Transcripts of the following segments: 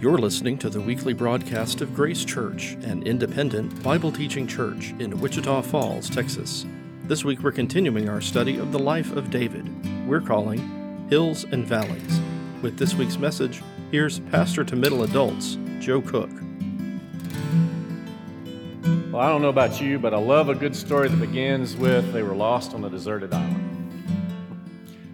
You're listening to the weekly broadcast of Grace Church, an independent Bible teaching church in Wichita Falls, Texas. This week we're continuing our study of the life of David. We're calling Hills and Valleys. With this week's message, here's Pastor to Middle Adults, Joe Cook. Well, I don't know about you, but I love a good story that begins with they were lost on a deserted island.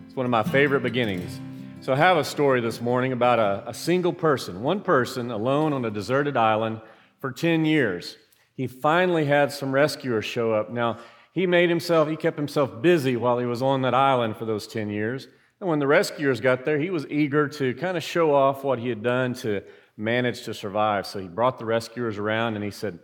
It's one of my favorite beginnings. So, I have a story this morning about a, a, single person, one person alone on a deserted island for 10 years. He finally had some rescuers show up. Now, he made himself, he kept himself busy while he was on that island for those 10 years. And when the rescuers got there, he was eager to kind of show off what he had done to manage to survive. So, he brought the rescuers around and he said,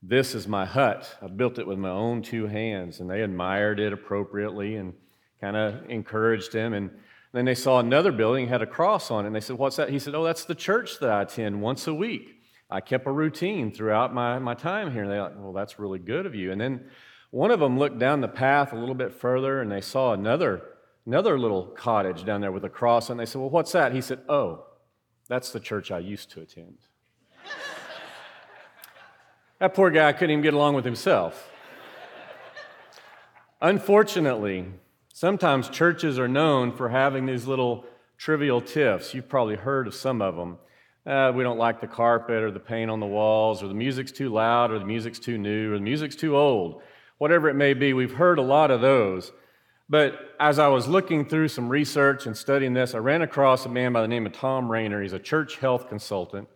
This is my hut. I built it with my own two hands. And they admired it appropriately and kind of encouraged him. And then they saw another building had a cross on it, and they said, What's that? He said, Oh, that's the church that I attend once a week. I kept a routine throughout my, my time here. And they're like, Well, that's really good of you. And then one of them looked down the path a little bit further, and they saw another, another little cottage down there with a cross, and they said, Well, what's that? He said, Oh, that's the church I used to attend. that poor guy couldn't even get along with himself. Unfortunately, Sometimes churches are known for having these little trivial tiffs. You've probably heard of some of them. Uh, we don't like the carpet or the paint on the walls, or the music's too loud, or the music's too new, or the music's too old. Whatever it may be, we've heard a lot of those. But as I was looking through some research and studying this, I ran across a man by the name of Tom Rainer. He's a church health consultant.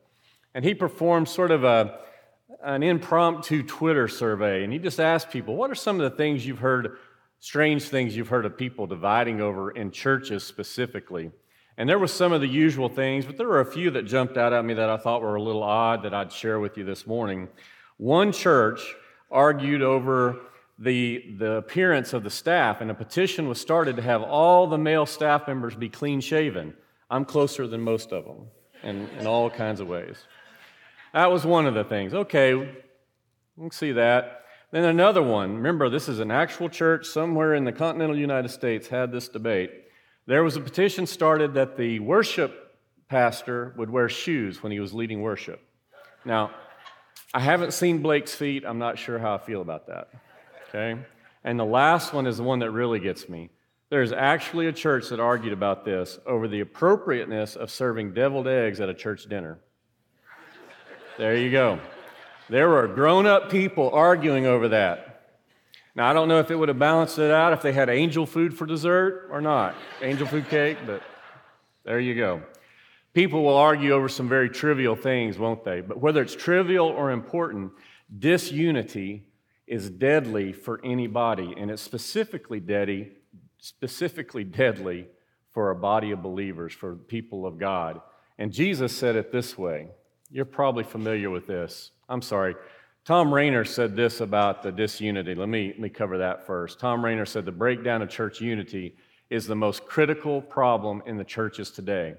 And he performed sort of a, an impromptu Twitter survey. And he just asked people, What are some of the things you've heard strange things you've heard of people dividing over in churches specifically. And there were some of the usual things, but there were a few that jumped out at me that I thought were a little odd that I'd share with you this morning. One church argued over the, the appearance of the staff, and a petition was started to have all the male staff members be clean shaven. I'm closer than most of them in, in all kinds of ways. That was one of the things. Okay, we can see that. Then another one, remember, this is an actual church somewhere in the continental United States, had this debate. There was a petition started that the worship pastor would wear shoes when he was leading worship. Now, I haven't seen Blake's feet. I'm not sure how I feel about that. Okay? And the last one is the one that really gets me. There's actually a church that argued about this over the appropriateness of serving deviled eggs at a church dinner. There you go. There were grown up people arguing over that. Now, I don't know if it would have balanced it out if they had angel food for dessert or not. Angel food cake, but there you go. People will argue over some very trivial things, won't they? But whether it's trivial or important, disunity is deadly for anybody, and it's specifically deadly, specifically deadly for a body of believers, for people of God. And Jesus said it this way. You're probably familiar with this. I'm sorry. Tom Rainer said this about the disunity. Let me, let me cover that first. Tom Rainer said the breakdown of church unity is the most critical problem in the churches today.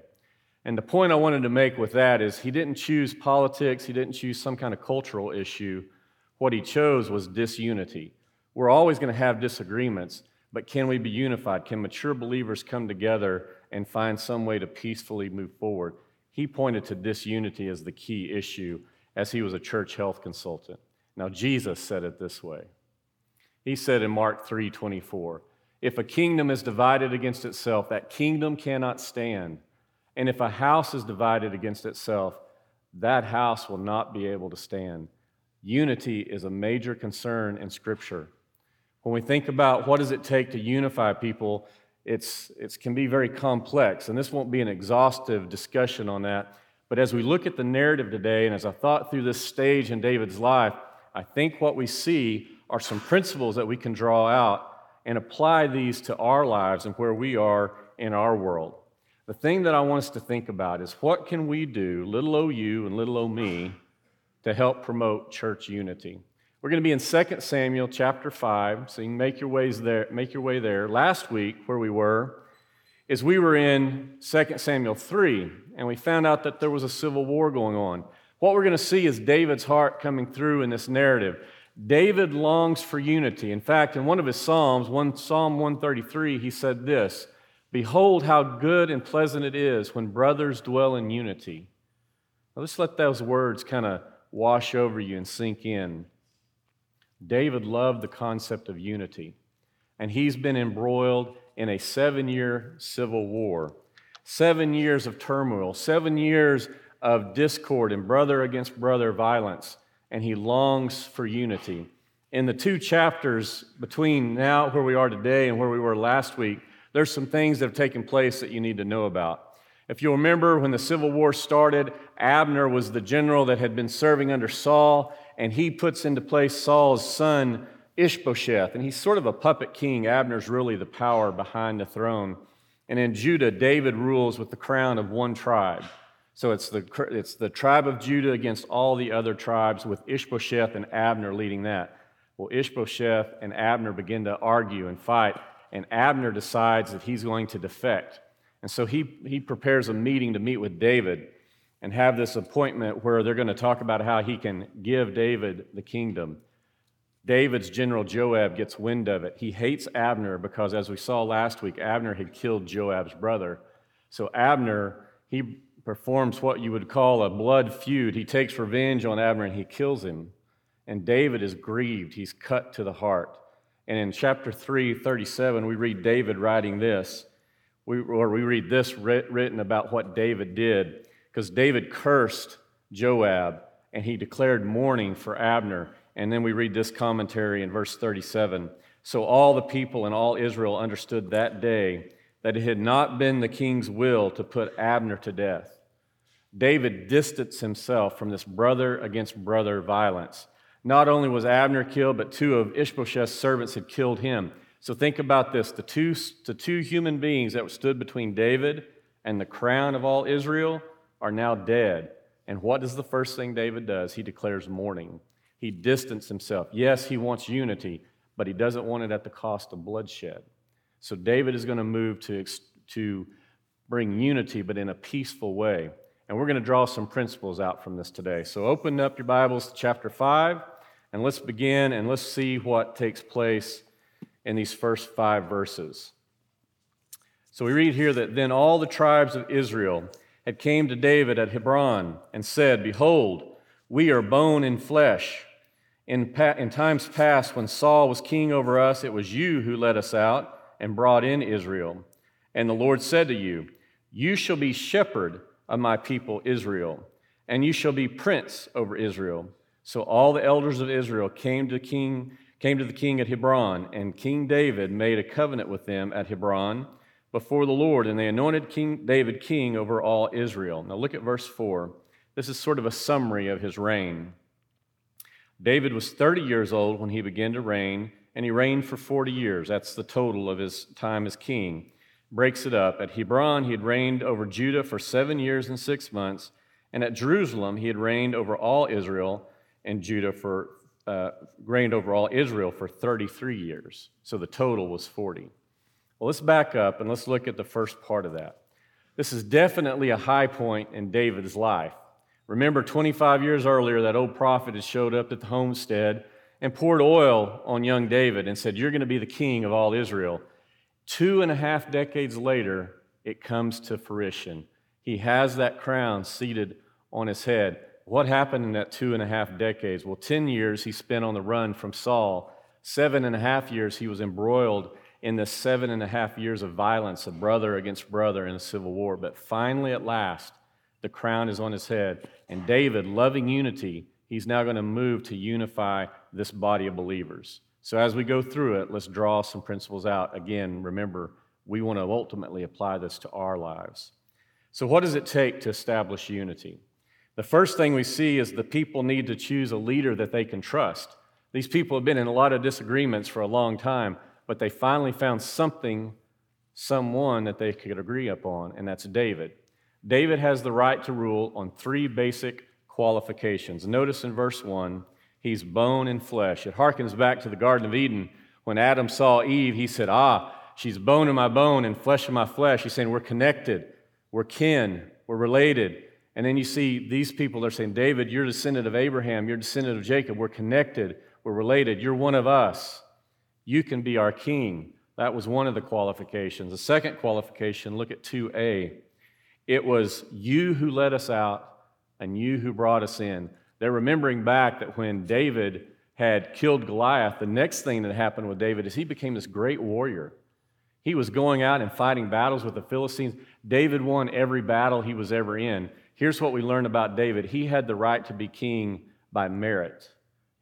And the point I wanted to make with that is he didn't choose politics, he didn't choose some kind of cultural issue. What he chose was disunity. We're always going to have disagreements, but can we be unified? Can mature believers come together and find some way to peacefully move forward? He pointed to disunity as the key issue as he was a church health consultant. Now, Jesus said it this way. He said in Mark 3 24, if a kingdom is divided against itself, that kingdom cannot stand. And if a house is divided against itself, that house will not be able to stand. Unity is a major concern in Scripture. When we think about what does it take to unify people, it's, it can be very complex. And this won't be an exhaustive discussion on that. But as we look at the narrative today, and as I thought through this stage in David's life, I think what we see are some principles that we can draw out and apply these to our lives and where we are in our world. The thing that I want us to think about is what can we do, little o you and little o me, to help promote church unity? We're going to be in 2 Samuel chapter 5, so you can make your ways there, make your way there. Last week, where we were, is we were in 2 Samuel 3, and we found out that there was a civil war going on. What we're going to see is David's heart coming through in this narrative. David longs for unity. In fact, in one of his Psalms, one, Psalm 133, he said this Behold, how good and pleasant it is when brothers dwell in unity. Now, let's let those words kind of wash over you and sink in. David loved the concept of unity, and he's been embroiled in a seven year civil war, seven years of turmoil, seven years of discord and brother against brother violence, and he longs for unity. In the two chapters between now, where we are today, and where we were last week, there's some things that have taken place that you need to know about. If you remember, when the Civil War started, Abner was the general that had been serving under Saul, and he puts into place Saul's son, Ishbosheth. And he's sort of a puppet king. Abner's really the power behind the throne. And in Judah, David rules with the crown of one tribe. So it's the, it's the tribe of Judah against all the other tribes, with Ishbosheth and Abner leading that. Well, Ishbosheth and Abner begin to argue and fight, and Abner decides that he's going to defect. And so he, he prepares a meeting to meet with David and have this appointment where they're going to talk about how he can give David the kingdom. David's general Joab gets wind of it. He hates Abner because, as we saw last week, Abner had killed Joab's brother. So Abner, he performs what you would call a blood feud. He takes revenge on Abner and he kills him. And David is grieved. He's cut to the heart. And in chapter 3, 37, we read David writing this we, or we read this writ, written about what David did, because David cursed Joab and he declared mourning for Abner. And then we read this commentary in verse 37. So all the people and all Israel understood that day that it had not been the king's will to put Abner to death. David distanced himself from this brother against brother violence. Not only was Abner killed, but two of Ishbosheth's servants had killed him. So think about this the two, the two human beings that stood between David and the crown of all Israel are now dead. And what is the first thing David does? He declares mourning. He distanced himself. Yes, he wants unity, but he doesn't want it at the cost of bloodshed. So David is going to move to, to bring unity, but in a peaceful way. And we're going to draw some principles out from this today. So open up your Bibles to chapter 5, and let's begin and let's see what takes place in these first five verses. So we read here that then all the tribes of Israel had came to David at Hebron and said, Behold, we are bone and flesh. In, pa- in times past, when Saul was king over us, it was you who led us out and brought in Israel. And the Lord said to you, You shall be shepherd of my people Israel, and you shall be prince over Israel. So all the elders of Israel came to King came to the king at Hebron, and King David made a covenant with them at Hebron before the Lord, and they anointed King David king over all Israel. Now look at verse 4. This is sort of a summary of his reign. David was 30 years old when he began to reign, and he reigned for 40 years. That's the total of his time as king. Breaks it up. At Hebron, he had reigned over Judah for seven years and six months, and at Jerusalem, he had reigned over all Israel and Judah for uh, reigned over all Israel for 33 years. So the total was 40. Well, let's back up and let's look at the first part of that. This is definitely a high point in David's life. Remember, 25 years earlier, that old prophet had showed up at the homestead and poured oil on young David and said, You're going to be the king of all Israel. Two and a half decades later, it comes to fruition. He has that crown seated on his head. What happened in that two and a half decades? Well, 10 years he spent on the run from Saul. Seven and a half years he was embroiled in the seven and a half years of violence of brother against brother in the Civil War. But finally, at last, the crown is on his head. And David, loving unity, he's now going to move to unify this body of believers. So as we go through it, let's draw some principles out. Again, remember, we want to ultimately apply this to our lives. So, what does it take to establish unity? The first thing we see is the people need to choose a leader that they can trust. These people have been in a lot of disagreements for a long time, but they finally found something, someone that they could agree upon, and that's David. David has the right to rule on three basic qualifications. Notice in verse 1, he's bone and flesh. It harkens back to the Garden of Eden. When Adam saw Eve, he said, Ah, she's bone of my bone and flesh of my flesh. He's saying, We're connected, we're kin, we're related. And then you see these people, they're saying, David, you're descendant of Abraham, you're descendant of Jacob, we're connected, we're related, you're one of us. You can be our king. That was one of the qualifications. The second qualification, look at 2a. It was you who led us out and you who brought us in. They're remembering back that when David had killed Goliath, the next thing that happened with David is he became this great warrior. He was going out and fighting battles with the Philistines. David won every battle he was ever in. Here's what we learn about David he had the right to be king by merit.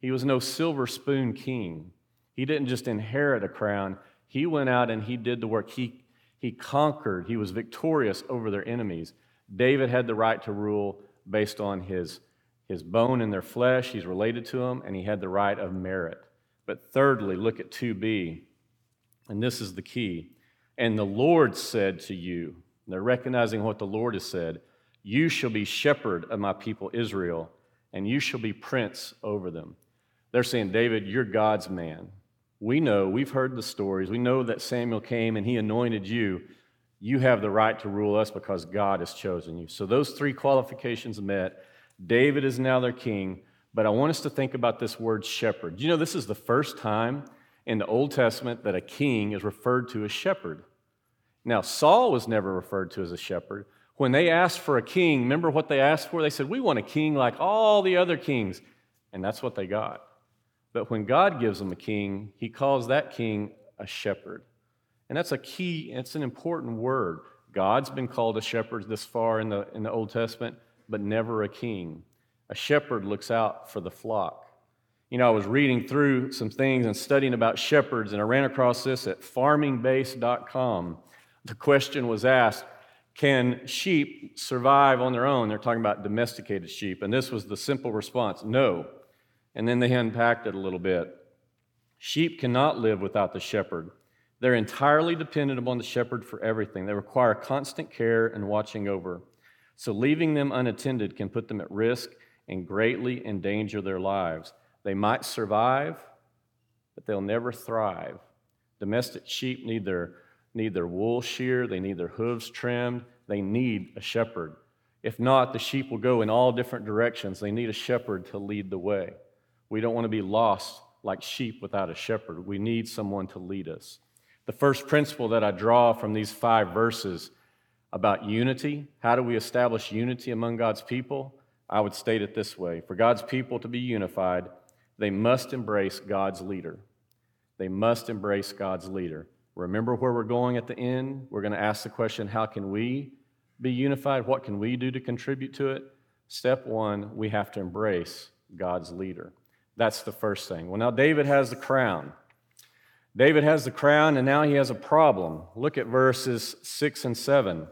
He was no silver spoon king. He didn't just inherit a crown, he went out and he did the work. He, he conquered, he was victorious over their enemies. David had the right to rule based on his, his bone and their flesh. He's related to them, and he had the right of merit. But thirdly, look at 2b, and this is the key. And the Lord said to you, they're recognizing what the Lord has said, You shall be shepherd of my people Israel, and you shall be prince over them. They're saying, David, you're God's man. We know, we've heard the stories. We know that Samuel came and he anointed you. You have the right to rule us because God has chosen you. So those three qualifications met. David is now their king. But I want us to think about this word shepherd. You know, this is the first time in the Old Testament that a king is referred to as shepherd. Now, Saul was never referred to as a shepherd. When they asked for a king, remember what they asked for? They said, We want a king like all the other kings. And that's what they got. But when God gives them a king, he calls that king a shepherd. And that's a key, it's an important word. God's been called a shepherd this far in the, in the Old Testament, but never a king. A shepherd looks out for the flock. You know, I was reading through some things and studying about shepherds, and I ran across this at farmingbase.com. The question was asked Can sheep survive on their own? They're talking about domesticated sheep. And this was the simple response no. And then they unpacked it a little bit. Sheep cannot live without the shepherd. They're entirely dependent upon the shepherd for everything. They require constant care and watching over. So leaving them unattended can put them at risk and greatly endanger their lives. They might survive, but they'll never thrive. Domestic sheep need their, need their wool sheared, they need their hooves trimmed, they need a shepherd. If not, the sheep will go in all different directions. They need a shepherd to lead the way. We don't want to be lost like sheep without a shepherd. We need someone to lead us. The first principle that I draw from these five verses about unity how do we establish unity among God's people? I would state it this way For God's people to be unified, they must embrace God's leader. They must embrace God's leader. Remember where we're going at the end? We're going to ask the question how can we be unified? What can we do to contribute to it? Step one, we have to embrace God's leader. That's the first thing. Well, now David has the crown. David has the crown, and now he has a problem. Look at verses 6 and 7.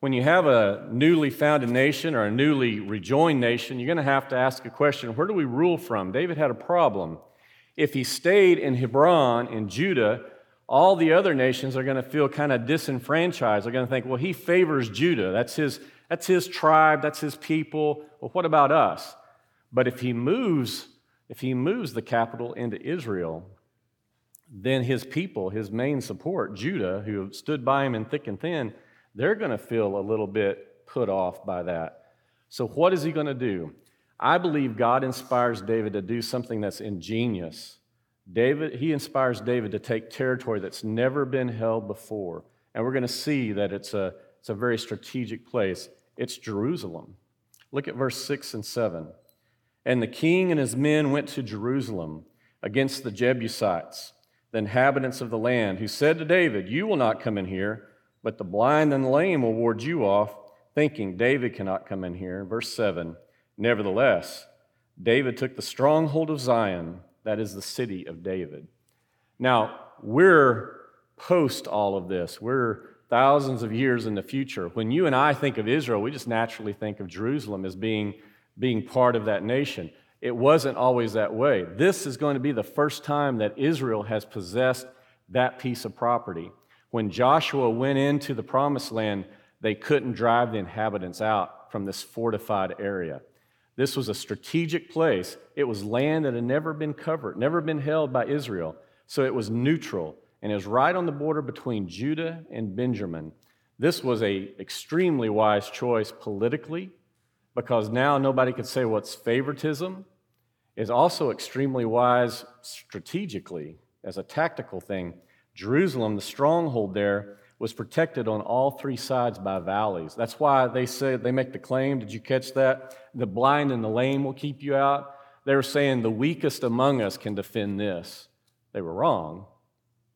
When you have a newly founded nation or a newly rejoined nation, you're going to have to ask a question where do we rule from? David had a problem. If he stayed in Hebron, in Judah, all the other nations are going to feel kind of disenfranchised. They're going to think, well, he favors Judah. That's his, that's his tribe, that's his people. Well, what about us? But if he moves if he moves the capital into Israel, then his people, his main support, Judah, who have stood by him in thick and thin, they're going to feel a little bit put off by that. So, what is he going to do? I believe God inspires David to do something that's ingenious. David, he inspires David to take territory that's never been held before. And we're going to see that it's a, it's a very strategic place. It's Jerusalem. Look at verse 6 and 7. And the king and his men went to Jerusalem against the Jebusites, the inhabitants of the land, who said to David, You will not come in here, but the blind and the lame will ward you off, thinking David cannot come in here. Verse 7 Nevertheless, David took the stronghold of Zion, that is the city of David. Now, we're post all of this. We're thousands of years in the future. When you and I think of Israel, we just naturally think of Jerusalem as being being part of that nation. It wasn't always that way. This is going to be the first time that Israel has possessed that piece of property. When Joshua went into the promised land, they couldn't drive the inhabitants out from this fortified area. This was a strategic place. It was land that had never been covered, never been held by Israel. So it was neutral, and it was right on the border between Judah and Benjamin. This was a extremely wise choice politically because now nobody could say what's favoritism is also extremely wise strategically as a tactical thing. Jerusalem, the stronghold there, was protected on all three sides by valleys. That's why they say they make the claim. Did you catch that? The blind and the lame will keep you out. They were saying the weakest among us can defend this. They were wrong,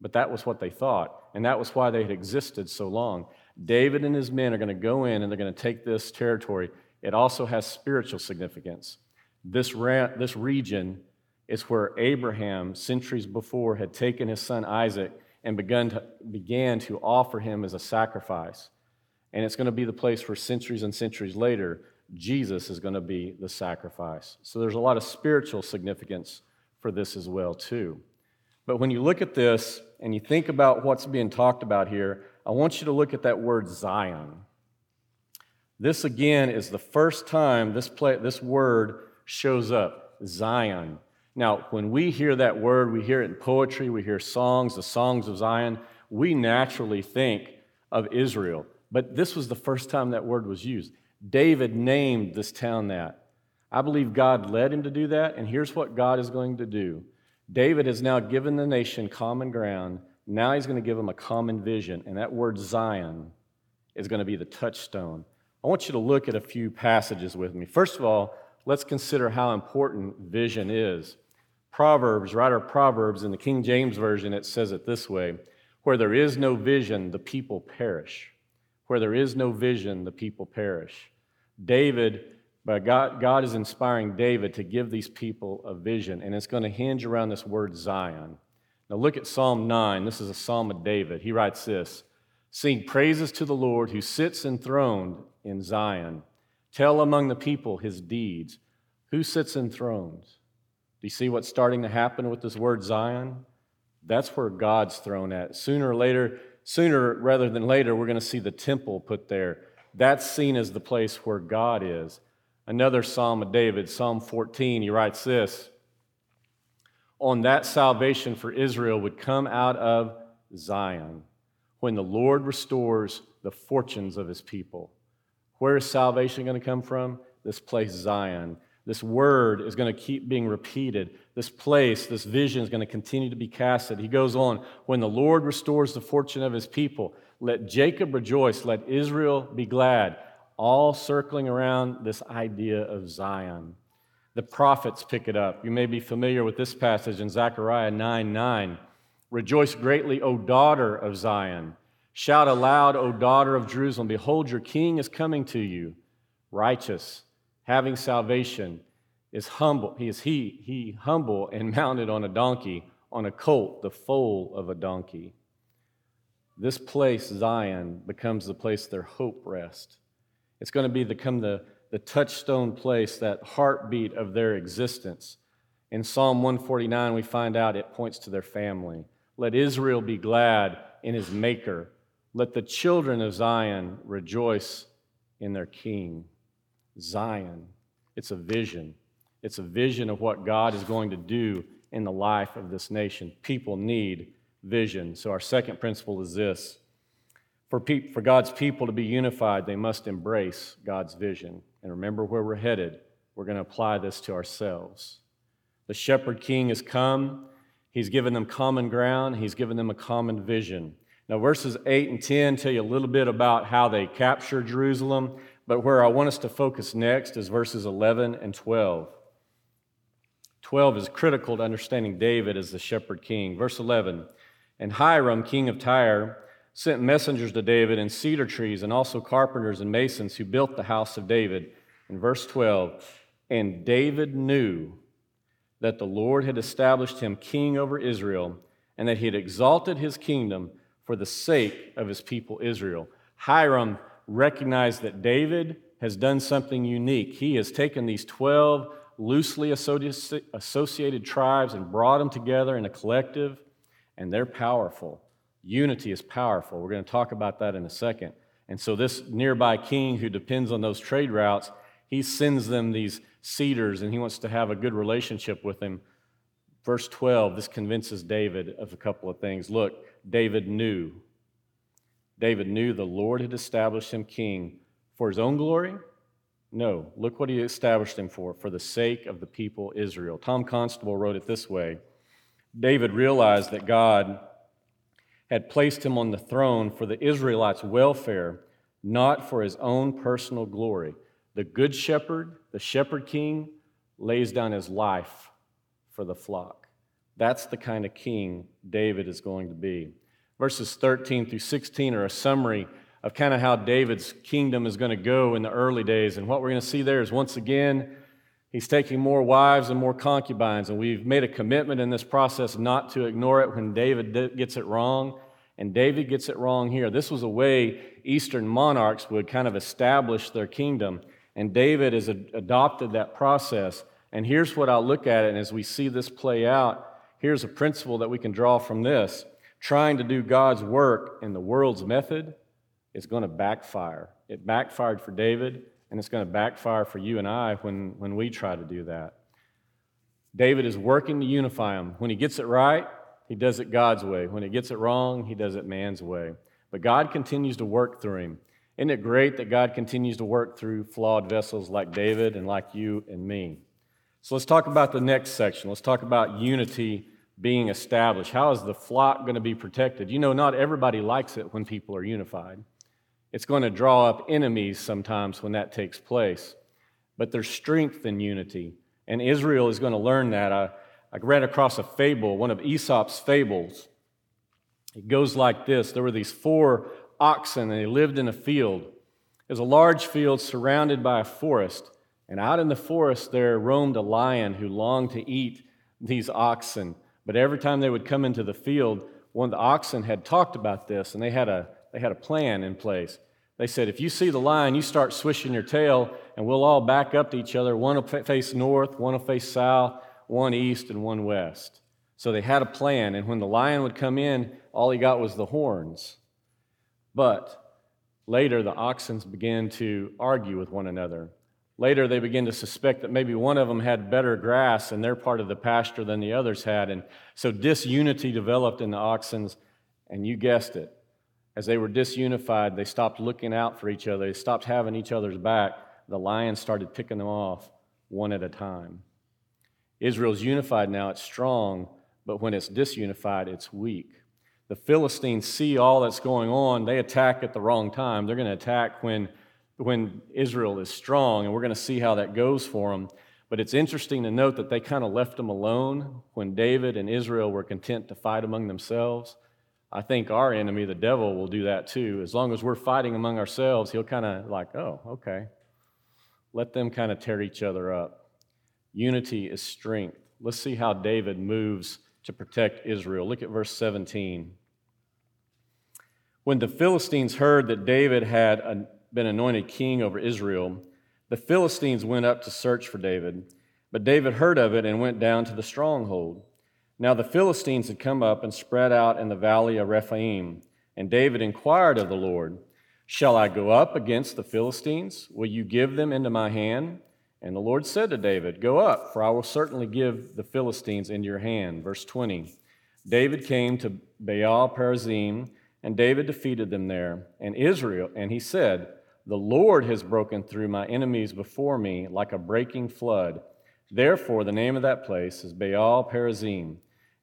but that was what they thought, and that was why they had existed so long. David and his men are going to go in and they're going to take this territory. It also has spiritual significance. This, ra- this region is where Abraham, centuries before, had taken his son Isaac and begun to, began to offer him as a sacrifice. And it's going to be the place where centuries and centuries later, Jesus is going to be the sacrifice. So there's a lot of spiritual significance for this as well, too. But when you look at this and you think about what's being talked about here, I want you to look at that word Zion. This again is the first time this, play, this word shows up Zion. Now, when we hear that word, we hear it in poetry, we hear songs, the songs of Zion, we naturally think of Israel. But this was the first time that word was used. David named this town that. I believe God led him to do that, and here's what God is going to do David has now given the nation common ground. Now he's going to give them a common vision, and that word Zion is going to be the touchstone. I want you to look at a few passages with me. First of all, let's consider how important vision is. Proverbs, writer of Proverbs, in the King James Version, it says it this way Where there is no vision, the people perish. Where there is no vision, the people perish. David, God, God is inspiring David to give these people a vision, and it's going to hinge around this word Zion. Now look at Psalm 9. This is a psalm of David. He writes this Sing praises to the Lord who sits enthroned in Zion. Tell among the people his deeds. Who sits enthroned? Do you see what's starting to happen with this word Zion? That's where God's throne at. Sooner or later, sooner rather than later, we're going to see the temple put there. That's seen as the place where God is. Another Psalm of David, Psalm 14, he writes this On that salvation for Israel would come out of Zion when the Lord restores the fortunes of his people. Where is salvation going to come from? This place, Zion. This word is going to keep being repeated. This place, this vision is going to continue to be casted. He goes on, when the Lord restores the fortune of his people, let Jacob rejoice, let Israel be glad, all circling around this idea of Zion. The prophets pick it up. You may be familiar with this passage in Zechariah 9 9. Rejoice greatly, O daughter of Zion. Shout aloud, O daughter of Jerusalem. Behold, your king is coming to you, righteous having salvation, is humble. He is he, he humble and mounted on a donkey, on a colt, the foal of a donkey. This place, Zion, becomes the place their hope rests. It's going to be become the, the touchstone place, that heartbeat of their existence. In Psalm 149, we find out it points to their family. Let Israel be glad in his maker. Let the children of Zion rejoice in their king. Zion. It's a vision. It's a vision of what God is going to do in the life of this nation. People need vision. So, our second principle is this for, pe- for God's people to be unified, they must embrace God's vision. And remember where we're headed. We're going to apply this to ourselves. The shepherd king has come, he's given them common ground, he's given them a common vision. Now, verses 8 and 10 tell you a little bit about how they capture Jerusalem. But where I want us to focus next is verses 11 and 12. 12 is critical to understanding David as the shepherd king. Verse 11 And Hiram, king of Tyre, sent messengers to David and cedar trees, and also carpenters and masons who built the house of David. In verse 12, and David knew that the Lord had established him king over Israel, and that he had exalted his kingdom for the sake of his people Israel. Hiram recognized that David has done something unique. He has taken these 12 loosely associated tribes and brought them together in a collective, and they're powerful. Unity is powerful. We're going to talk about that in a second. And so, this nearby king who depends on those trade routes, he sends them these cedars and he wants to have a good relationship with them. Verse 12, this convinces David of a couple of things. Look, David knew David knew the Lord had established him king for his own glory? No. Look what he established him for, for the sake of the people Israel. Tom Constable wrote it this way David realized that God had placed him on the throne for the Israelites' welfare, not for his own personal glory. The good shepherd, the shepherd king, lays down his life for the flock. That's the kind of king David is going to be. Verses 13 through 16 are a summary of kind of how David's kingdom is going to go in the early days. And what we're going to see there is once again, he's taking more wives and more concubines. And we've made a commitment in this process not to ignore it when David gets it wrong. And David gets it wrong here. This was a way Eastern monarchs would kind of establish their kingdom. And David has adopted that process. And here's what I'll look at it. And as we see this play out, here's a principle that we can draw from this. Trying to do God's work in the world's method is going to backfire. It backfired for David, and it's going to backfire for you and I when, when we try to do that. David is working to unify them. When he gets it right, he does it God's way. When he gets it wrong, he does it man's way. But God continues to work through him. Isn't it great that God continues to work through flawed vessels like David and like you and me? So let's talk about the next section. Let's talk about unity being established. How is the flock going to be protected? You know, not everybody likes it when people are unified. It's going to draw up enemies sometimes when that takes place. But there's strength in unity. And Israel is going to learn that. I, I read across a fable, one of Aesop's fables. It goes like this There were these four oxen, and they lived in a field. It was a large field surrounded by a forest. And out in the forest there roamed a lion who longed to eat these oxen. But every time they would come into the field, one of the oxen had talked about this, and they had a they had a plan in place. They said, if you see the lion, you start swishing your tail, and we'll all back up to each other. One will face north, one will face south, one east, and one west. So they had a plan, and when the lion would come in, all he got was the horns. But later, the oxen began to argue with one another. Later, they began to suspect that maybe one of them had better grass in their part of the pasture than the others had. And so disunity developed in the oxen, and you guessed it, as they were disunified, they stopped looking out for each other. They stopped having each other's back. The lions started picking them off one at a time. Israel's unified now, it's strong, but when it's disunified, it's weak. The Philistines see all that's going on. They attack at the wrong time. They're going to attack when, when Israel is strong, and we're going to see how that goes for them. But it's interesting to note that they kind of left them alone when David and Israel were content to fight among themselves. I think our enemy, the devil, will do that too. As long as we're fighting among ourselves, he'll kind of like, oh, okay. Let them kind of tear each other up. Unity is strength. Let's see how David moves to protect Israel. Look at verse 17. When the Philistines heard that David had been anointed king over Israel, the Philistines went up to search for David. But David heard of it and went down to the stronghold. Now the Philistines had come up and spread out in the valley of Rephaim. And David inquired of the Lord, Shall I go up against the Philistines? Will you give them into my hand? And the Lord said to David, Go up, for I will certainly give the Philistines into your hand. Verse 20. David came to Baal Perazim, and David defeated them there. And Israel, and he said, The Lord has broken through my enemies before me like a breaking flood. Therefore, the name of that place is Baal Perazim.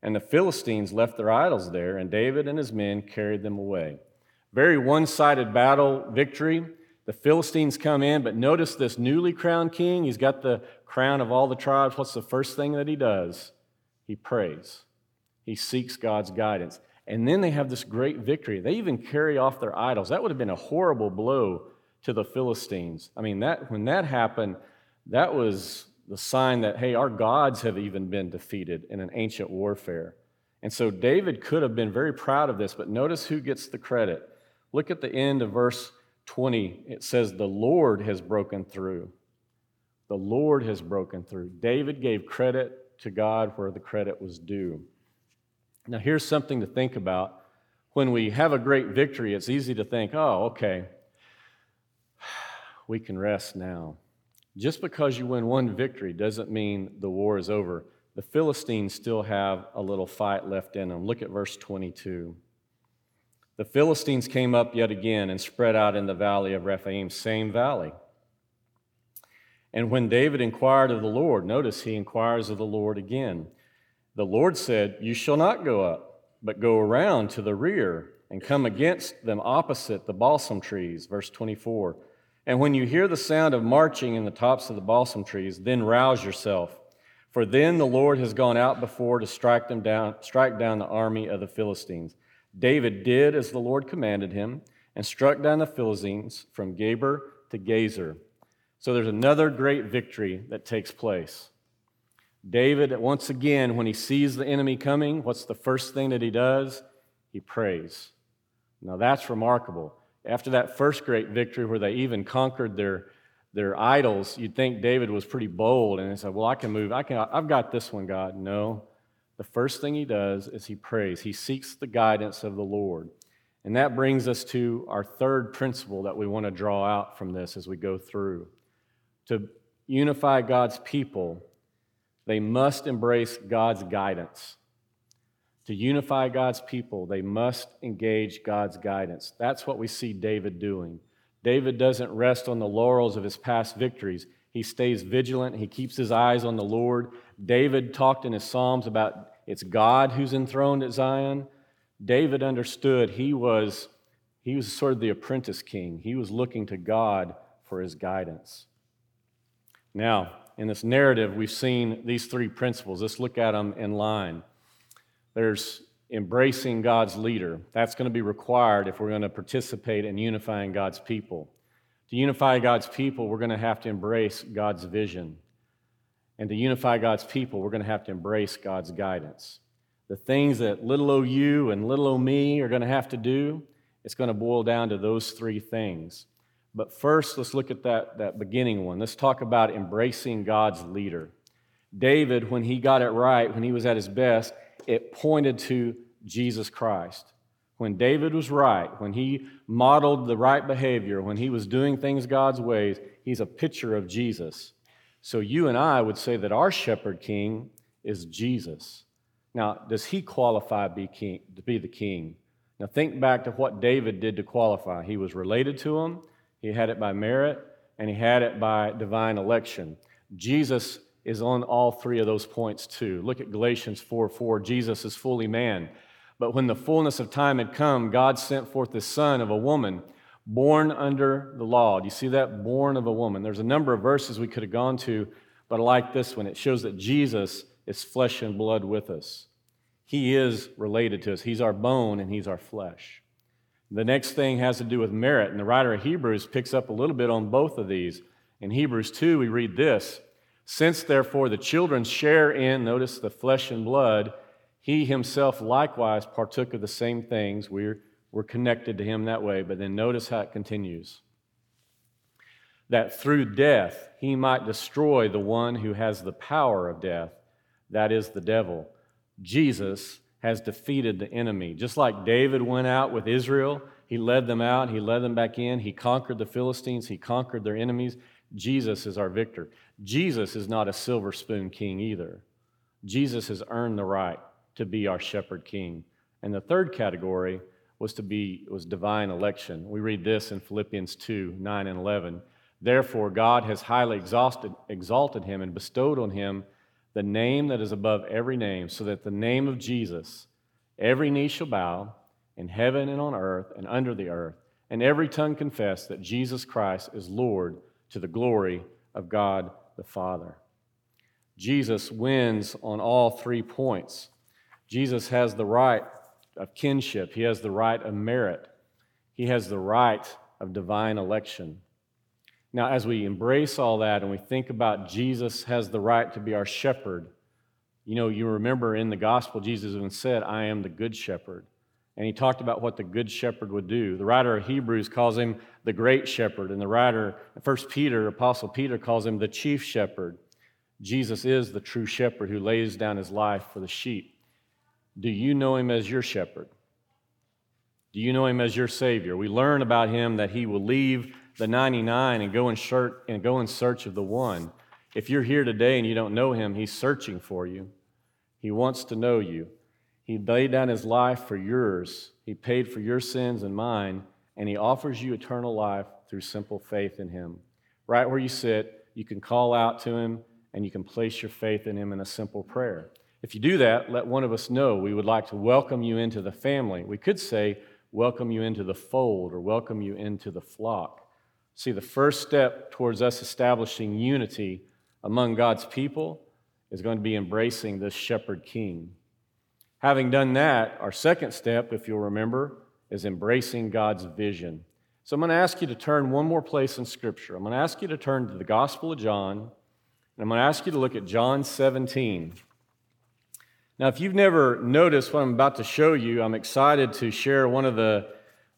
And the Philistines left their idols there, and David and his men carried them away. Very one sided battle victory. The Philistines come in, but notice this newly crowned king. He's got the crown of all the tribes. What's the first thing that he does? He prays, he seeks God's guidance. And then they have this great victory. They even carry off their idols. That would have been a horrible blow to the Philistines. I mean, that, when that happened, that was the sign that, hey, our gods have even been defeated in an ancient warfare. And so David could have been very proud of this, but notice who gets the credit. Look at the end of verse 20. It says, The Lord has broken through. The Lord has broken through. David gave credit to God where the credit was due. Now, here's something to think about. When we have a great victory, it's easy to think, oh, okay, we can rest now. Just because you win one victory doesn't mean the war is over. The Philistines still have a little fight left in them. Look at verse 22. The Philistines came up yet again and spread out in the valley of Rephaim, same valley. And when David inquired of the Lord, notice he inquires of the Lord again. The Lord said, You shall not go up. but go around to the rear and come against them opposite the balsam trees. Verse 24. And when you hear the sound of marching in the tops of the balsam trees, then rouse yourself. For then the Lord has gone out before to strike them down, strike down the army of the Philistines. David did as the Lord commanded him and struck down the Philistines from Geba to Gezer. So there's another great victory that takes place. David, once again, when he sees the enemy coming, what's the first thing that he does? He prays. Now that's remarkable. After that first great victory, where they even conquered their, their idols, you'd think David was pretty bold and he said, Well, I can move. I can, I've got this one, God. No. The first thing he does is he prays. He seeks the guidance of the Lord. And that brings us to our third principle that we want to draw out from this as we go through. To unify God's people, they must embrace God's guidance. To unify God's people, they must engage God's guidance. That's what we see David doing. David doesn't rest on the laurels of his past victories. He stays vigilant. He keeps his eyes on the Lord. David talked in his Psalms about it's God who's enthroned at Zion. David understood he was, he was sort of the apprentice king. He was looking to God for his guidance. Now, in this narrative, we've seen these three principles. Let's look at them in line. There's embracing God's leader. That's going to be required if we're going to participate in unifying God's people. To unify God's people, we're going to have to embrace God's vision. And to unify God's people, we're going to have to embrace God's guidance. The things that little o you and little o me are going to have to do, it's going to boil down to those three things. But first, let's look at that, that beginning one. Let's talk about embracing God's leader. David, when he got it right, when he was at his best, it pointed to Jesus Christ. When David was right, when he modeled the right behavior, when he was doing things God's ways, he's a picture of Jesus. So you and I would say that our shepherd king is Jesus. Now, does he qualify to be, king, to be the king? Now, think back to what David did to qualify. He was related to him, he had it by merit, and he had it by divine election. Jesus is on all three of those points too. Look at Galatians 4 4. Jesus is fully man. But when the fullness of time had come, God sent forth the Son of a woman born under the law. Do you see that? Born of a woman. There's a number of verses we could have gone to, but I like this one. It shows that Jesus is flesh and blood with us. He is related to us. He's our bone and He's our flesh. The next thing has to do with merit, and the writer of Hebrews picks up a little bit on both of these. In Hebrews 2, we read this Since therefore the children share in, notice, the flesh and blood, he himself likewise partook of the same things. We're, we're connected to him that way. But then notice how it continues that through death he might destroy the one who has the power of death, that is the devil. Jesus has defeated the enemy. Just like David went out with Israel, he led them out, he led them back in, he conquered the Philistines, he conquered their enemies. Jesus is our victor. Jesus is not a silver spoon king either. Jesus has earned the right to be our shepherd king. And the third category was to be was divine election. We read this in Philippians 2, 9 and 11. Therefore, God has highly exhausted, exalted him and bestowed on him the name that is above every name, so that the name of Jesus, every knee shall bow in heaven and on earth and under the earth, and every tongue confess that Jesus Christ is Lord to the glory of God the Father. Jesus wins on all three points. Jesus has the right of kinship, he has the right of merit, he has the right of divine election. Now, as we embrace all that and we think about Jesus has the right to be our shepherd, you know, you remember in the gospel, Jesus even said, I am the good shepherd. And he talked about what the good shepherd would do. The writer of Hebrews calls him the great shepherd, and the writer, First Peter, Apostle Peter, calls him the chief shepherd. Jesus is the true shepherd who lays down his life for the sheep. Do you know him as your shepherd? Do you know him as your Savior? We learn about him that he will leave the 99 and go in, shirt, and go in search of the one. If you're here today and you don't know him, he's searching for you. He wants to know you. He laid down his life for yours. He paid for your sins and mine, and he offers you eternal life through simple faith in him. Right where you sit, you can call out to him and you can place your faith in him in a simple prayer. If you do that, let one of us know. We would like to welcome you into the family. We could say, welcome you into the fold or welcome you into the flock. See, the first step towards us establishing unity among God's people is going to be embracing this shepherd king. Having done that, our second step, if you'll remember, is embracing God's vision. So I'm going to ask you to turn one more place in Scripture. I'm going to ask you to turn to the Gospel of John, and I'm going to ask you to look at John 17. Now, if you've never noticed what I'm about to show you, I'm excited to share one of the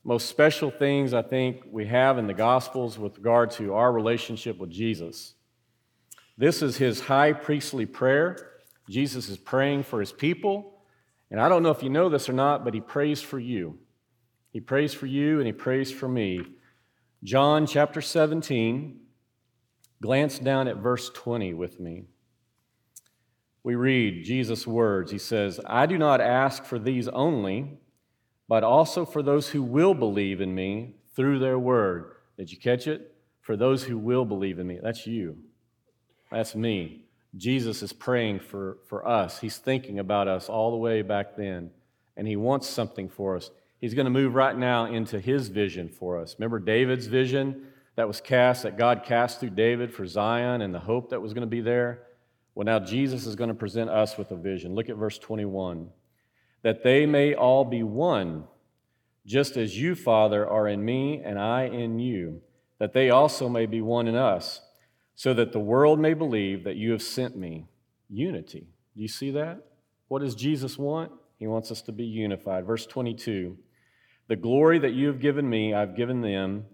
most special things I think we have in the Gospels with regard to our relationship with Jesus. This is his high priestly prayer. Jesus is praying for his people. And I don't know if you know this or not, but he prays for you. He prays for you and he prays for me. John chapter 17, glance down at verse 20 with me. We read Jesus' words. He says, I do not ask for these only, but also for those who will believe in me through their word. Did you catch it? For those who will believe in me. That's you. That's me. Jesus is praying for, for us. He's thinking about us all the way back then, and he wants something for us. He's going to move right now into his vision for us. Remember David's vision that was cast, that God cast through David for Zion and the hope that was going to be there? Well, now Jesus is going to present us with a vision. Look at verse 21. That they may all be one, just as you, Father, are in me and I in you, that they also may be one in us, so that the world may believe that you have sent me. Unity. Do you see that? What does Jesus want? He wants us to be unified. Verse 22 The glory that you have given me, I've given them,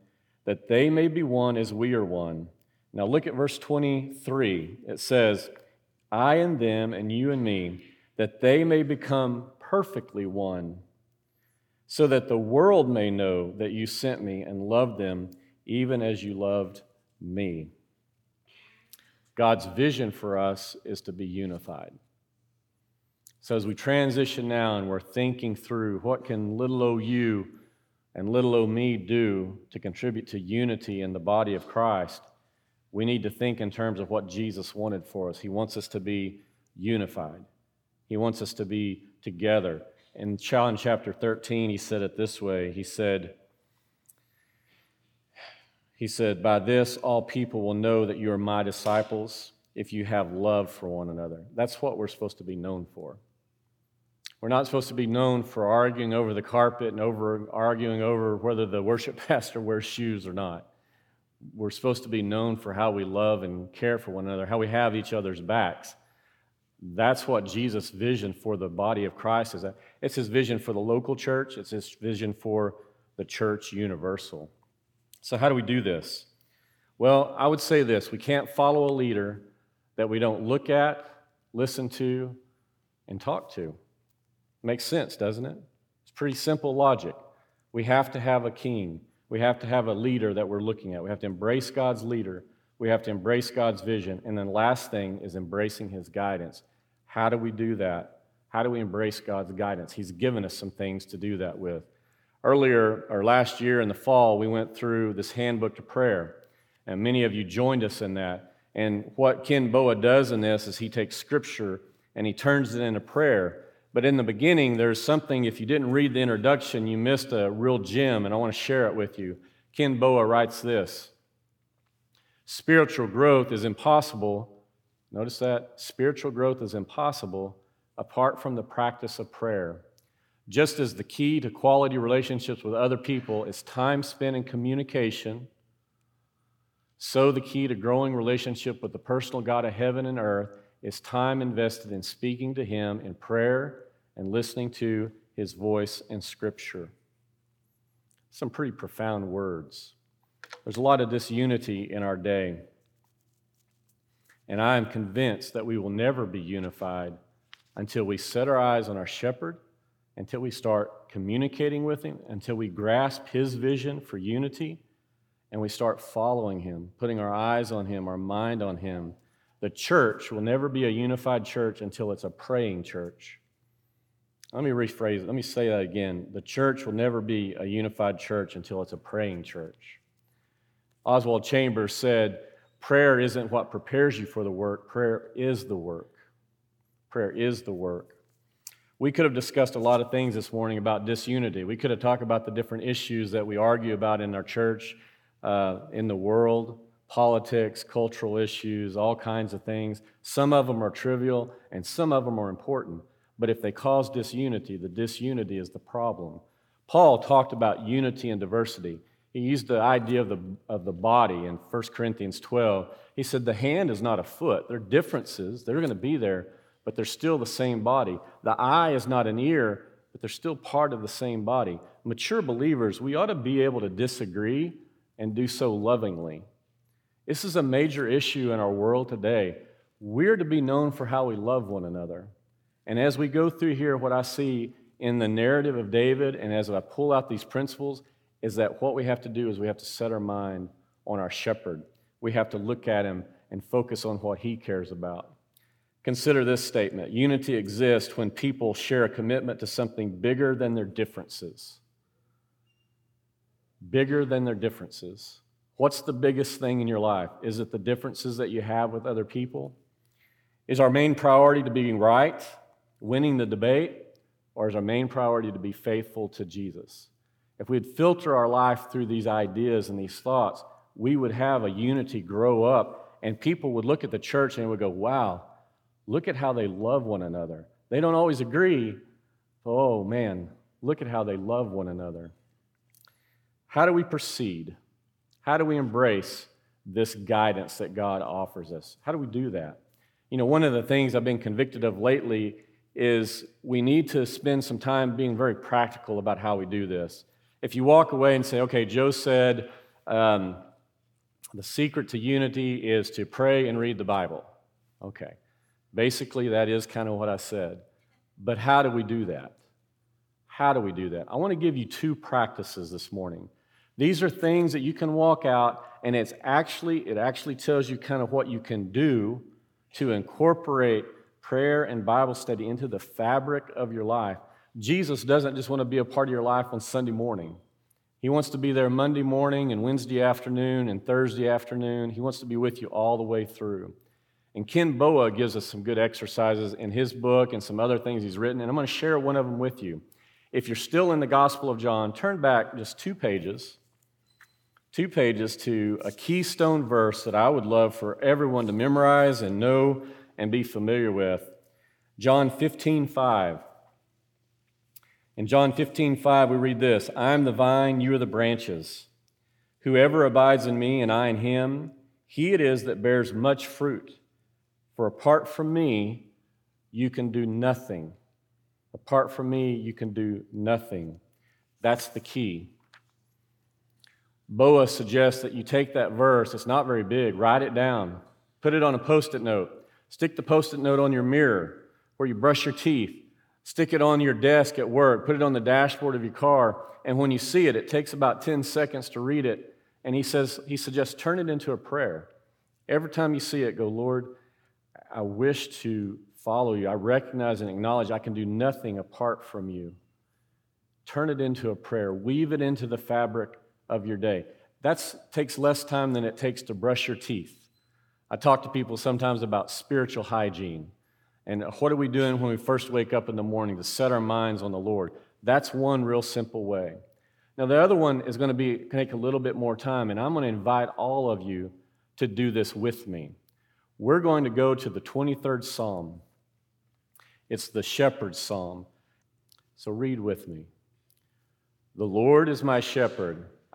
that they may be one as we are one. Now look at verse 23. It says, I and them, and you and me, that they may become perfectly one, so that the world may know that you sent me and loved them even as you loved me. God's vision for us is to be unified. So as we transition now and we're thinking through what can little o you and little o me do to contribute to unity in the body of Christ, we need to think in terms of what Jesus wanted for us. He wants us to be unified. He wants us to be together. In John chapter 13, he said it this way. He said, he said, By this all people will know that you are my disciples if you have love for one another. That's what we're supposed to be known for. We're not supposed to be known for arguing over the carpet and over arguing over whether the worship pastor wears shoes or not. We're supposed to be known for how we love and care for one another, how we have each other's backs. That's what Jesus' vision for the body of Christ is. It's his vision for the local church, it's his vision for the church universal. So, how do we do this? Well, I would say this we can't follow a leader that we don't look at, listen to, and talk to. Makes sense, doesn't it? It's pretty simple logic. We have to have a king. We have to have a leader that we're looking at. We have to embrace God's leader. We have to embrace God's vision. And then, last thing is embracing his guidance. How do we do that? How do we embrace God's guidance? He's given us some things to do that with. Earlier, or last year in the fall, we went through this handbook to prayer, and many of you joined us in that. And what Ken Boa does in this is he takes scripture and he turns it into prayer. But in the beginning, there's something, if you didn't read the introduction, you missed a real gem, and I want to share it with you. Ken Boa writes this Spiritual growth is impossible. Notice that? Spiritual growth is impossible apart from the practice of prayer. Just as the key to quality relationships with other people is time spent in communication, so the key to growing relationship with the personal God of heaven and earth is time invested in speaking to Him in prayer and listening to His voice in Scripture. Some pretty profound words. There's a lot of disunity in our day. And I am convinced that we will never be unified until we set our eyes on our shepherd until we start communicating with Him, until we grasp His vision for unity, and we start following Him, putting our eyes on Him, our mind on Him. The church will never be a unified church until it's a praying church. Let me rephrase it. Let me say that again. The church will never be a unified church until it's a praying church. Oswald Chambers said, Prayer isn't what prepares you for the work, prayer is the work. Prayer is the work. We could have discussed a lot of things this morning about disunity. We could have talked about the different issues that we argue about in our church, uh, in the world, politics, cultural issues, all kinds of things. Some of them are trivial and some of them are important. But if they cause disunity, the disunity is the problem. Paul talked about unity and diversity. He used the idea of the, of the body in 1 Corinthians 12. He said, The hand is not a foot. There are differences, they're going to be there, but they're still the same body. The eye is not an ear, but they're still part of the same body. Mature believers, we ought to be able to disagree and do so lovingly. This is a major issue in our world today. We're to be known for how we love one another. And as we go through here, what I see in the narrative of David, and as I pull out these principles, is that what we have to do is we have to set our mind on our shepherd. We have to look at him and focus on what he cares about. Consider this statement Unity exists when people share a commitment to something bigger than their differences. Bigger than their differences. What's the biggest thing in your life? Is it the differences that you have with other people? Is our main priority to being right, winning the debate, or is our main priority to be faithful to Jesus? If we'd filter our life through these ideas and these thoughts, we would have a unity grow up, and people would look at the church and would go, Wow, look at how they love one another. They don't always agree. Oh, man, look at how they love one another. How do we proceed? How do we embrace this guidance that God offers us? How do we do that? You know, one of the things I've been convicted of lately is we need to spend some time being very practical about how we do this. If you walk away and say, okay, Joe said um, the secret to unity is to pray and read the Bible. Okay. Basically, that is kind of what I said. But how do we do that? How do we do that? I want to give you two practices this morning. These are things that you can walk out, and it's actually, it actually tells you kind of what you can do to incorporate prayer and Bible study into the fabric of your life. Jesus doesn't just want to be a part of your life on Sunday morning. He wants to be there Monday morning and Wednesday afternoon and Thursday afternoon. He wants to be with you all the way through. And Ken Boa gives us some good exercises in his book and some other things he's written, and I'm going to share one of them with you. If you're still in the Gospel of John, turn back just two pages two pages to a keystone verse that I would love for everyone to memorize and know and be familiar with. John 15, 5. In John 15, 5, we read this I am the vine, you are the branches. Whoever abides in me and I in him, he it is that bears much fruit. For apart from me, you can do nothing. Apart from me, you can do nothing. That's the key. Boa suggests that you take that verse, it's not very big, write it down, put it on a post it note, stick the post it note on your mirror where you brush your teeth, stick it on your desk at work, put it on the dashboard of your car, and when you see it, it takes about 10 seconds to read it. And he says, he suggests turn it into a prayer. Every time you see it, go, Lord, I wish to follow you. I recognize and acknowledge I can do nothing apart from you. Turn it into a prayer, weave it into the fabric of your day. That takes less time than it takes to brush your teeth. I talk to people sometimes about spiritual hygiene and what are we doing when we first wake up in the morning to set our minds on the Lord. That's one real simple way. Now, the other one is going to be take a little bit more time, and I'm going to invite all of you to do this with me. We're going to go to the 23rd Psalm. It's the shepherd's psalm. So read with me. The Lord is my shepherd.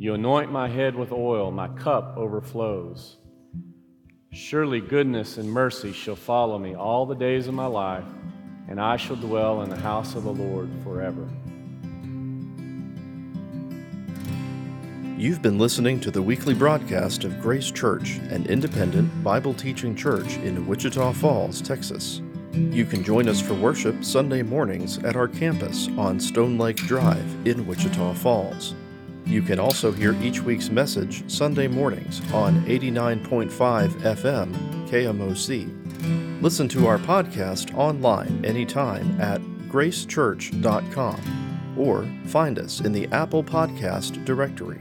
You anoint my head with oil, my cup overflows. Surely goodness and mercy shall follow me all the days of my life, and I shall dwell in the house of the Lord forever. You've been listening to the weekly broadcast of Grace Church, an independent Bible teaching church in Wichita Falls, Texas. You can join us for worship Sunday mornings at our campus on Stone Lake Drive in Wichita Falls. You can also hear each week's message Sunday mornings on 89.5 FM KMOC. Listen to our podcast online anytime at gracechurch.com or find us in the Apple Podcast directory.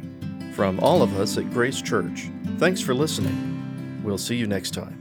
From all of us at Grace Church, thanks for listening. We'll see you next time.